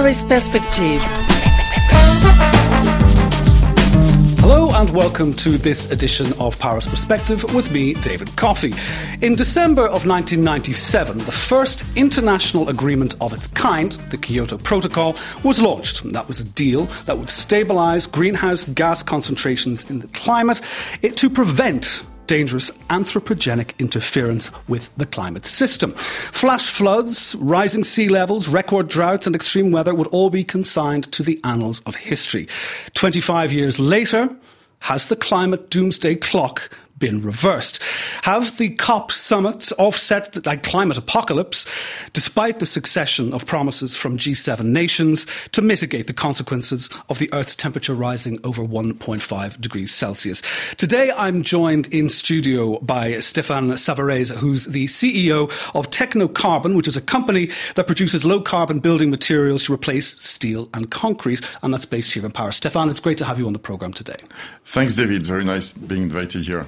Paris Perspective. Hello and welcome to this edition of Paris Perspective with me, David Coffey. In December of 1997, the first international agreement of its kind, the Kyoto Protocol, was launched. That was a deal that would stabilise greenhouse gas concentrations in the climate it, to prevent dangerous anthropogenic interference with the climate system. Flash floods, rising sea levels, record droughts, and extreme weather would all be consigned to the annals of history. 25 years later, has the climate doomsday clock been reversed? Have the COP summits offset the like, climate apocalypse, despite the succession of promises from G7 nations to mitigate the consequences of the Earth's temperature rising over 1.5 degrees Celsius? Today, I'm joined in studio by Stefan Savarez, who's the CEO of Technocarbon, which is a company that produces low carbon building materials to replace steel and concrete, and that's based here in Paris. Stefan, it's great to have you on the program today. Thanks, David. Very nice being invited here.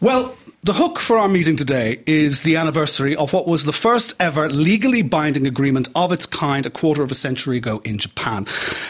Well, the hook for our meeting today is the anniversary of what was the first ever legally binding agreement of its kind a quarter of a century ago in Japan.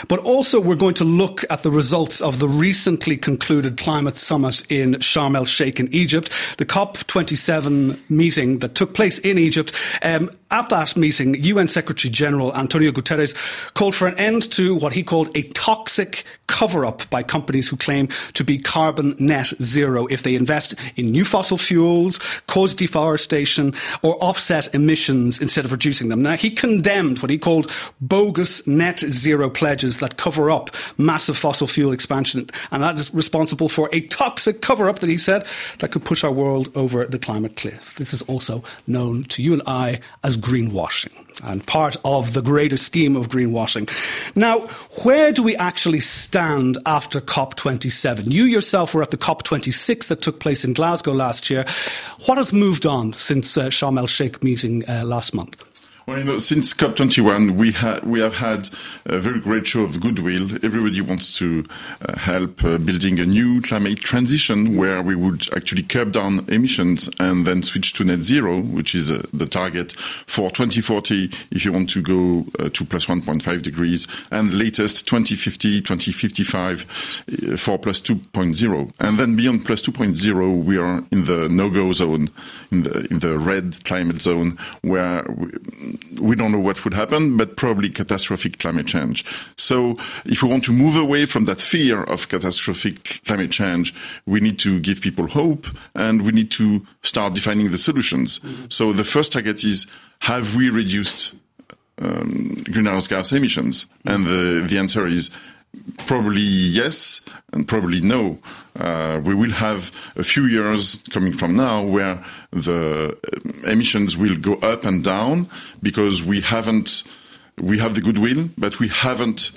But also, we're going to look at the results of the recently concluded climate summit in Sharm el Sheikh in Egypt, the COP27 meeting that took place in Egypt. Um, at that meeting, UN Secretary General Antonio Guterres called for an end to what he called a toxic cover up by companies who claim to be carbon net zero if they invest in new fossil fuels, cause deforestation, or offset emissions instead of reducing them. Now, he condemned what he called bogus net zero pledges that cover up massive fossil fuel expansion, and that is responsible for a toxic cover up that he said that could push our world over the climate cliff. This is also known to you and I as greenwashing and part of the greater scheme of greenwashing. Now, where do we actually stand after COP27? You yourself were at the COP26 that took place in Glasgow last year. What has moved on since uh, Sharm el Sheikh meeting uh, last month? Well, you know, since COP21, we, ha- we have had a very great show of goodwill. Everybody wants to uh, help uh, building a new climate transition where we would actually curb down emissions and then switch to net zero, which is uh, the target for 2040 if you want to go uh, to plus 1.5 degrees, and latest 2050, 2055 uh, for plus 2.0. And then beyond plus 2.0, we are in the no-go zone, in the, in the red climate zone, where we, we don't know what would happen, but probably catastrophic climate change. So if we want to move away from that fear of catastrophic climate change, we need to give people hope and we need to start defining the solutions. Mm-hmm. So the first target is have we reduced um, greenhouse gas emissions? Mm-hmm. And the, the answer is probably yes and probably no. Uh, we will have a few years coming from now where the emissions will go up and down because we haven't we have the goodwill, but we haven't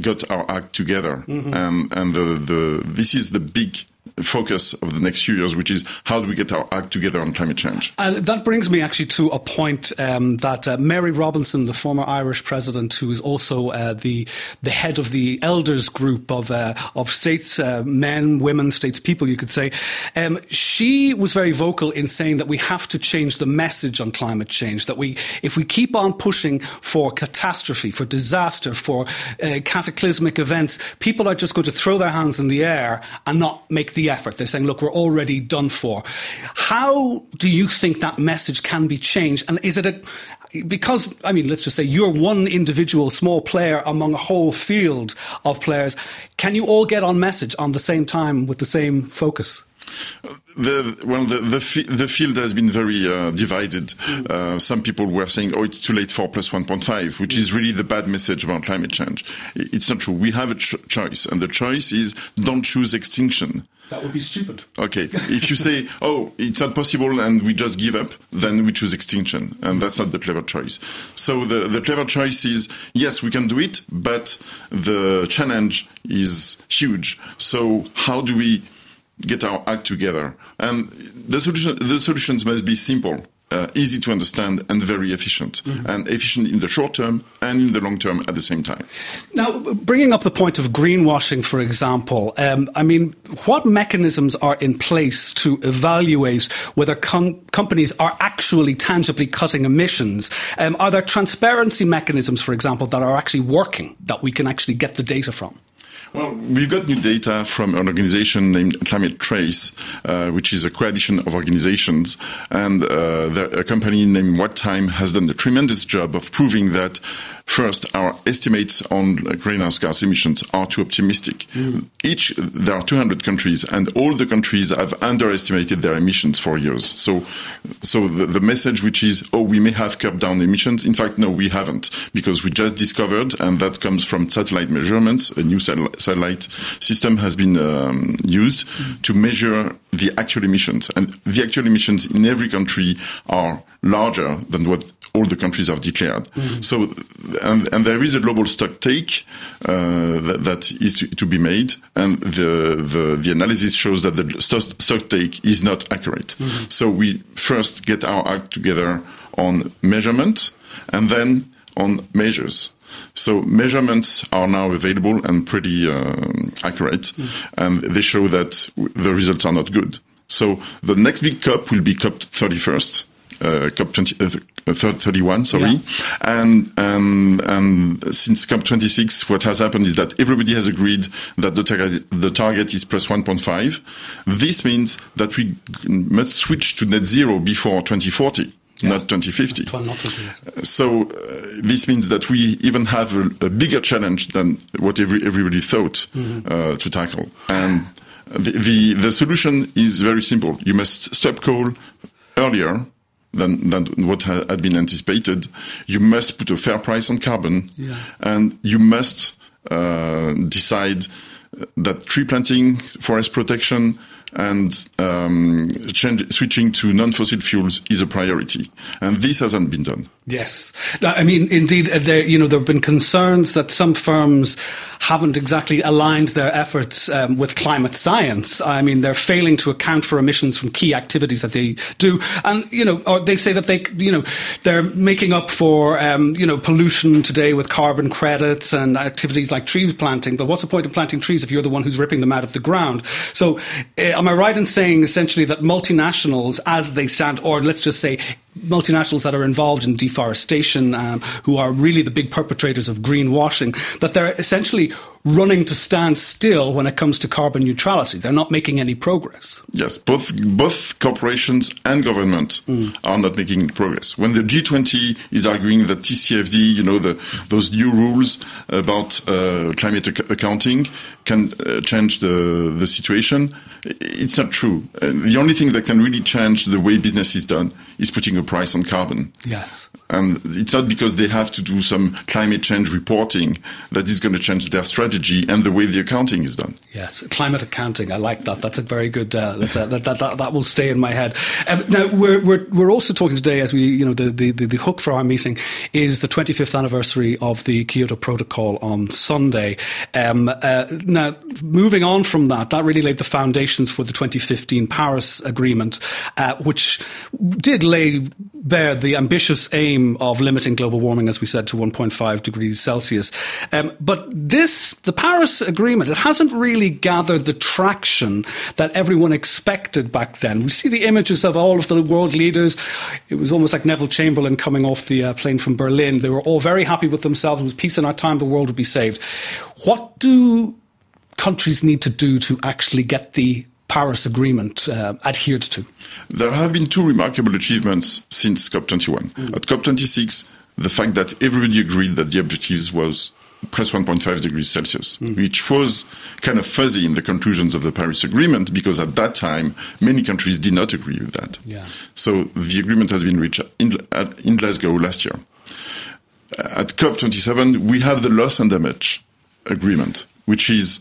got our act together. Mm-hmm. And and the, the this is the big focus of the next few years, which is how do we get our act together on climate change? And that brings me actually to a point um, that uh, Mary Robinson, the former Irish president, who is also uh, the the head of the elders group of uh, of states uh, men, women, states people, you could say, um, she was very vocal in saying that we have to change the message on climate change. That we, if we keep on pushing for catastrophe, for disaster, for uh, cataclysmic events, people are just going to throw their hands in the air and not make the effort. They're saying, look, we're already done for. How do you think that message can be changed? And is it a, because, I mean, let's just say you're one individual small player among a whole field of players. Can you all get on message on the same time with the same focus? The, well, the, the, the, field has been very uh, divided. Mm. Uh, some people were saying, oh, it's too late for plus 1.5, which mm. is really the bad message about climate change. It's not true. We have a ch- choice, and the choice is don't choose extinction. That would be stupid. Okay. if you say, oh, it's not possible and we just give up, then we choose extinction. And that's not the clever choice. So the, the clever choice is, yes, we can do it, but the challenge is huge. So how do we get our act together? And the solution, the solutions must be simple. uh, easy to understand, and very efficient. Mm-hmm. And efficient in the short term and in the long term at the same time. Now, bringing up the point of greenwashing, for example, um, I mean, what mechanisms are in place to evaluate whether com- companies are actually tangibly cutting emissions? Um, are there transparency mechanisms, for example, that are actually working that we can actually get the data from? Well, we've got new data from an organization named Climate Trace, uh, which is a coalition of organizations, and uh, a company named WattTime has done a tremendous job of proving that First, our estimates on greenhouse gas emissions are too optimistic. Mm. Each, there are 200 countries, and all the countries have underestimated their emissions for years. So, so the, the message which is, oh, we may have kept down emissions. In fact, no, we haven't, because we just discovered, and that comes from satellite measurements. A new satellite system has been um, used mm. to measure the actual emissions, and the actual emissions in every country are larger than what all the countries have declared. Mm-hmm. So, and, and, there is a global stock take uh, that, that is to, to, be made, and the, the, the analysis shows that the stock take is not accurate. Mm-hmm. So we first get our act together on measurement, and then on measures. So measurements are now available and pretty uh, accurate, mm. and they show that the results are not good. So the next big COP will be COP 31st, uh, COP 20, uh, 31, sorry. Yeah. And, and, and since COP 26, what has happened is that everybody has agreed that the target, the target is plus 1.5. This means that we must switch to net zero before 2040. Yeah. Not 2050. So uh, this means that we even have a, a, bigger challenge than what every, everybody thought mm-hmm. uh, to tackle. And the, the, the solution is very simple. You must stop coal earlier than, than what had been anticipated. You must put a fair price on carbon, yeah. and you must uh, decide that tree planting, forest protection, and um, change, switching to non-fossil fuels is a priority, and this hasn't been done. Yes, I mean, indeed, uh, there you know there have been concerns that some firms haven't exactly aligned their efforts um, with climate science. I mean, they're failing to account for emissions from key activities that they do, and you know, or they say that they you know they're making up for um, you know pollution today with carbon credits and activities like tree planting. But what's the point of planting trees if you're the one who's ripping them out of the ground? So, uh, am I right in saying essentially that multinationals, as they stand, or let's just say multinationals that are involved in deforestation, um, who are really the big perpetrators of greenwashing, that they're essentially running to stand still when it comes to carbon neutrality. They're not making any progress. Yes, both both corporations and government mm. are not making progress. When the G20 is arguing that TCFD, you know, the, those new rules about uh, climate ac- accounting can uh, change the the situation, it's not true. Uh, the only thing that can really change the way business is done is putting a price on carbon. Yes. And it's not because they have to do some climate change reporting that is going to change their strategy and the way the accounting is done. Yes, climate accounting. I like that. That's a very good. Uh, that's a, that, that, that, that will stay in my head. Um, now we're, we're we're also talking today as we you know the, the the hook for our meeting is the 25th anniversary of the Kyoto Protocol on Sunday. Um, uh, now moving on from that, that really laid the foundations for the 2015 Paris Agreement, uh, which did lay bare the ambitious aim of limiting global warming, as we said, to 1.5 degrees Celsius. Um, but this, the Paris Agreement, it hasn't really gathered the traction that everyone expected back then. We see the images of all of the world leaders. It was almost like Neville Chamberlain coming off the uh, plane from Berlin. They were all very happy with themselves. With peace in our time, the world would be saved. What do countries need to do to actually get the Paris Agreement uh, adhered to? There have been two remarkable achievements since COP21. Mm. At COP26, the fact that everybody agreed that the objectives was plus 1.5 degrees Celsius, mm. which was kind of fuzzy in the conclusions of the Paris Agreement because at that time many countries did not agree with that. Yeah. So the agreement has been reached in, in Glasgow last year. At COP27, we have the loss and damage agreement, which is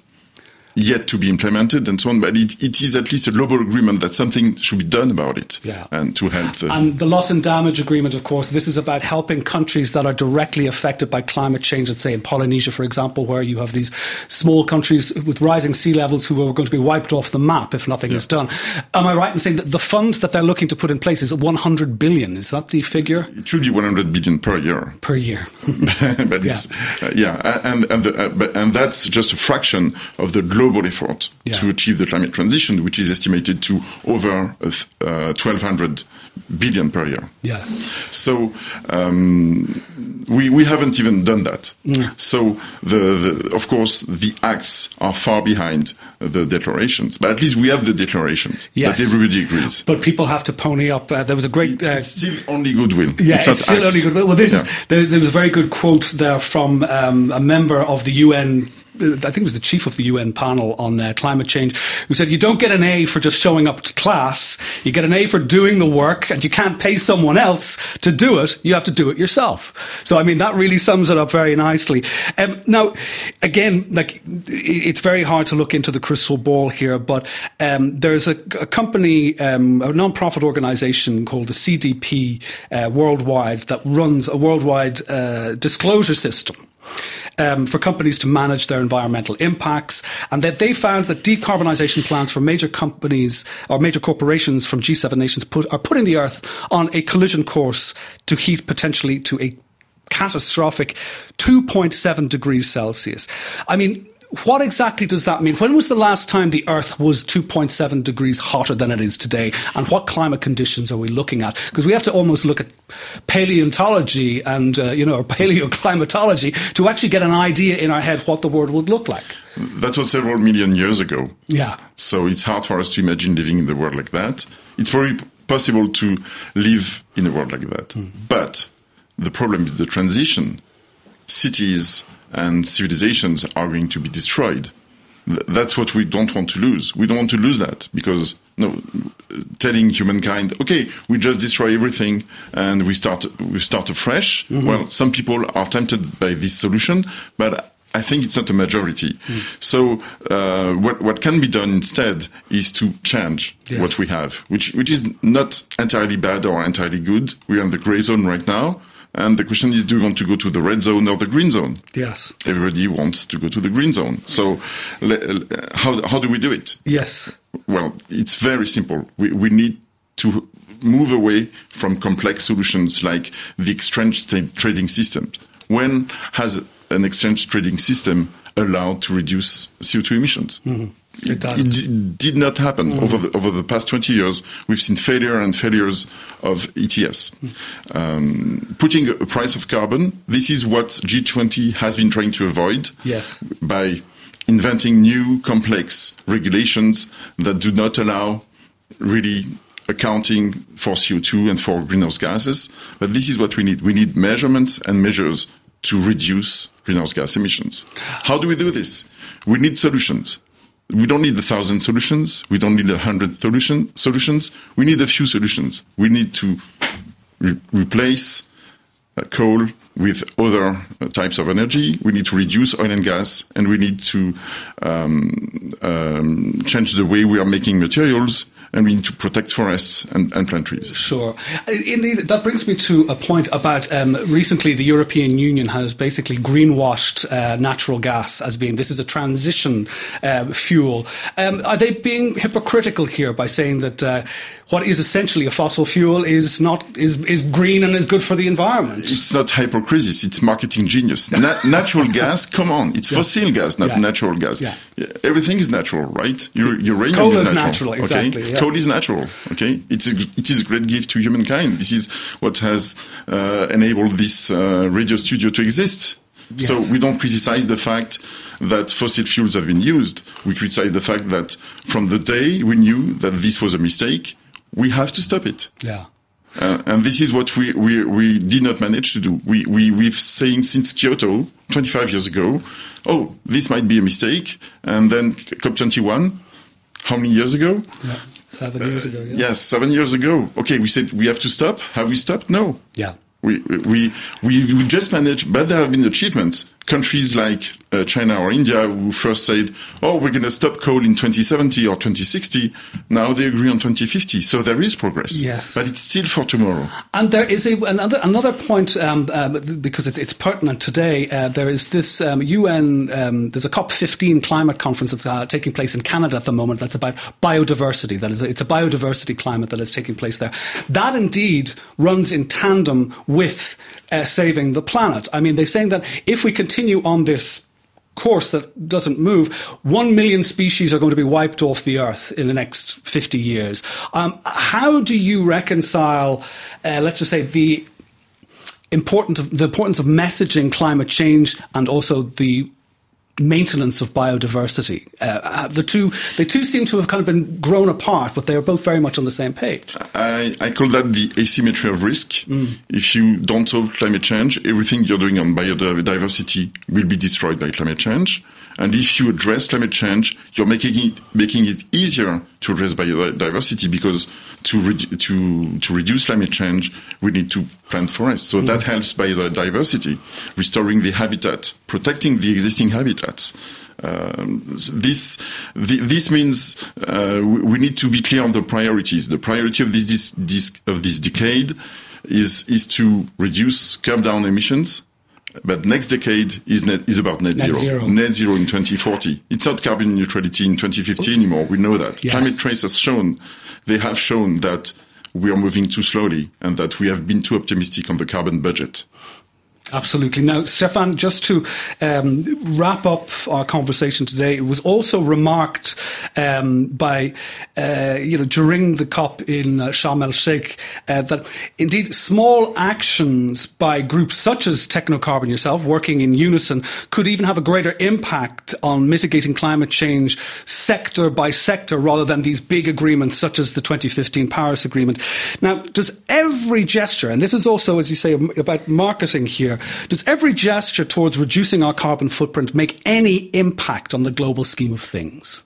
yet to be implemented and so on. But it, it is at least a global agreement that something should be done about it Yeah. and to help the. And the loss and damage agreement, of course, this is about helping countries that are directly affected by climate change. Let's say in Polynesia, for example, where you have these small countries with rising sea levels who are going to be wiped off the map if nothing is done. Am I right in saying that the fund that they're looking to put in place is 100 billion? Is that the figure it should be 100 billion per year. per year? but it's uh, yeah, and and the, uh, but, and that's just a fraction of the global effort Yeah. to achieve the climate transition, which is estimated to over uh, uh, 1,200 billion per year. yes. So um, we we haven't even done that. So the, the of course the acts are far behind the declarations, but at least we have the declarations Yes. that everybody agrees. But people have to pony up. Uh, there was a great. It's, Uh, it's still only goodwill. Yeah, it's, it's, still acts. only good. Well, this is, there, there was a very good quote there from um, a member of the UN. I think it was the chief of the UN panel on uh, climate change, who said, "You don't get an A for just showing up to class. You get an A for doing the work, and you can't pay someone else to do it. You have to do it yourself." So, I mean, that really sums it up very nicely. Um, now, again, like it's very hard to look into the crystal ball here, but um, there's a, a company, um, a non-profit organization called the CDP uh, Worldwide that runs a worldwide uh, disclosure system. Um, for companies to manage their environmental impacts, and that they found that decarbonisation plans for major companies or major corporations from G7 nations put, are putting the Earth on a collision course to heat potentially to a catastrophic 2.7 degrees Celsius. I mean, what exactly does that mean? When was the last time the Earth was 2.7 degrees hotter than it is today? And what climate conditions are we looking at? Because we have to almost look at paleontology and, uh, you know, paleoclimatology to actually get an idea in our head what the world would look like. That was several million years ago. Yeah. So it's hard for us to imagine living in the world like that. It's probably possible to live in a world like that. But the problem is the transition. Cities and civilizations are going to be destroyed. That's what we don't want to lose. We don't want to lose that because no, telling humankind, okay, we just destroy everything and we start we start afresh. Well, some people are tempted by this solution, but I think it's not a majority. So uh, what what can be done instead is to change Yes. what we have, which which is not entirely bad or entirely good. We're in the gray zone right now, and the question is, do you want to go to the red zone or the green zone? Yes. Everybody wants to go to the green zone. So how how do we do it? Yes. Well, it's very simple. We, we need to move away from complex solutions like the exchange tra- trading system. When has an exchange trading system allowed to reduce CO2 emissions? Mm-hmm. It doesn't. did not happen over the over the past 20 years. We've seen failure and failures of ETS. Um, putting a price of carbon. This is what G20 has been trying to avoid Yes. by inventing new complex regulations that do not allow really accounting for CO2 and for greenhouse gases. But this is what we need. We need measurements and measures to reduce greenhouse gas emissions. How do we do this? We need solutions. We don't need a thousand solutions. We don't need a hundred solution, solutions. We need a few solutions. We need to re- replace uh, coal with other uh, types of energy. We need to reduce oil and gas, and we need to um, um, change the way we are making materials, and we need to protect forests and, and plant trees. Sure. Indeed, that brings me to a point about um, recently the European Union has basically greenwashed uh, natural gas as being this is a transition uh, fuel. Um, are they being hypocritical here by saying that uh, what is essentially a fossil fuel is not is, is green and is good for the environment? It's not hypocrisy, it's marketing genius. Na- natural gas, come on, it's fossil gas, not Yeah. natural gas. Yeah. Everything is natural, right? Ur- uranium Coal is natural. natural, okay? exactly, yeah. Coal is natural, okay? It's a, it is a great gift to humankind. This is what has uh, enabled this uh, radio studio to exist. Yes. So we don't criticize the fact that fossil fuels have been used. We criticize the fact that from the day we knew that this was a mistake, we have to stop it. yeah. Uh, and this is what we, we, we did not manage to do. We, we, we've saying since Kyoto, 25 years ago, oh, this might be a mistake. And then COP21, how many years ago? Yeah. Seven years ago. Yeah. Yes, seven years ago. Okay, we said we have to stop. Have we stopped? No. Yeah. We, we, we, we just managed, but there have been achievements. Countries like uh, China or India, who first said, "Oh, we're going to stop coal in 2070 or 2060," now they agree on 2050. So there is progress. Yes, but it's still for tomorrow. And there is a, another another point um, um, because it's, it's, pertinent today. Uh, there is this um, UN. Um, there's a COP15 climate conference that's uh, taking place in Canada at the moment. That's about biodiversity. That is, it's a biodiversity climate that is taking place there. That indeed runs in tandem with uh, saving the planet. I mean, they're saying that if we continue on this course that doesn't move, one million species are going to be wiped off the earth in the next 50 years. Um, how do you reconcile, uh, let's just say, the importance of, the importance of messaging climate change and also the maintenance of biodiversity. Uh, uh, the two, the two seem to have kind of been grown apart, but they are both very much on the same page. I, I call that the asymmetry of risk. Mm. If you don't solve climate change, everything you're doing on biodiversity will be destroyed by climate change. And if you address climate change, you're making it making it easier to address biodiversity because to re- to to reduce climate change, we need to plant forests. So mm. that helps biodiversity, restoring the habitat, protecting the existing habitats. Um, this this means uh, we need to be clear on the priorities. The priority of this, this of this decade is is to reduce curb down emissions but next decade is net is about net, net zero. zero. Net zero in 2040. It's not carbon neutrality in 2050 anymore. We know that. Yes. Climate Trace has shown, they have shown that we are moving too slowly and that we have been too optimistic on the carbon budget. Absolutely. Now, Stefan, just to um, wrap up our conversation today, it was also remarked um, by, uh, you know, during the COP in uh, Sharm el Sheikh uh, that indeed small actions by groups such as Technocarbon yourself, working in unison, could even have a greater impact on mitigating climate change sector by sector rather than these big agreements such as the 2015 Paris Agreement. Now, does every gesture, and this is also, as you say, about marketing here, does every gesture towards reducing our carbon footprint make any impact on the global scheme of things?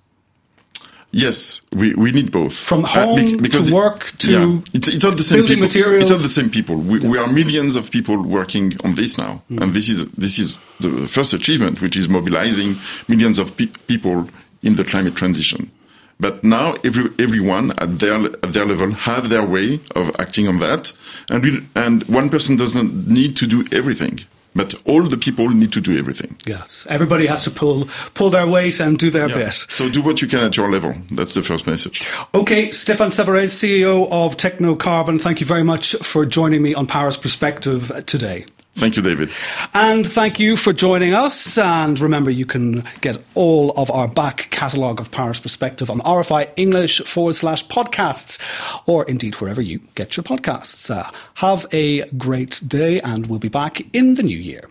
Yes, we, we need both. From uh, home uh, because to work to yeah, it's, it's not the same building people. materials. It's not the same people. We, yeah. we are millions of people working on this now, mm. and this is this is the first achievement, which is mobilizing millions of pe- people in the climate transition. But now every, everyone at their, at their level have their way of acting on that. And, we, and one person does not need to do everything. But all the people need to do everything. Yes, everybody has to pull pull their weight and do their yeah. bit. So do what you can at your level. That's the first message. Okay, Stefan Savarez, CEO of Technocarbon, thank you very much for joining me on Paris Perspective today. Thank you, David. And thank you for joining us. And remember, you can get all of our back catalogue of Paris Perspective on RFI English forward slash podcasts, or indeed wherever you get your podcasts. Uh, have a great day, and we'll be back in the new year.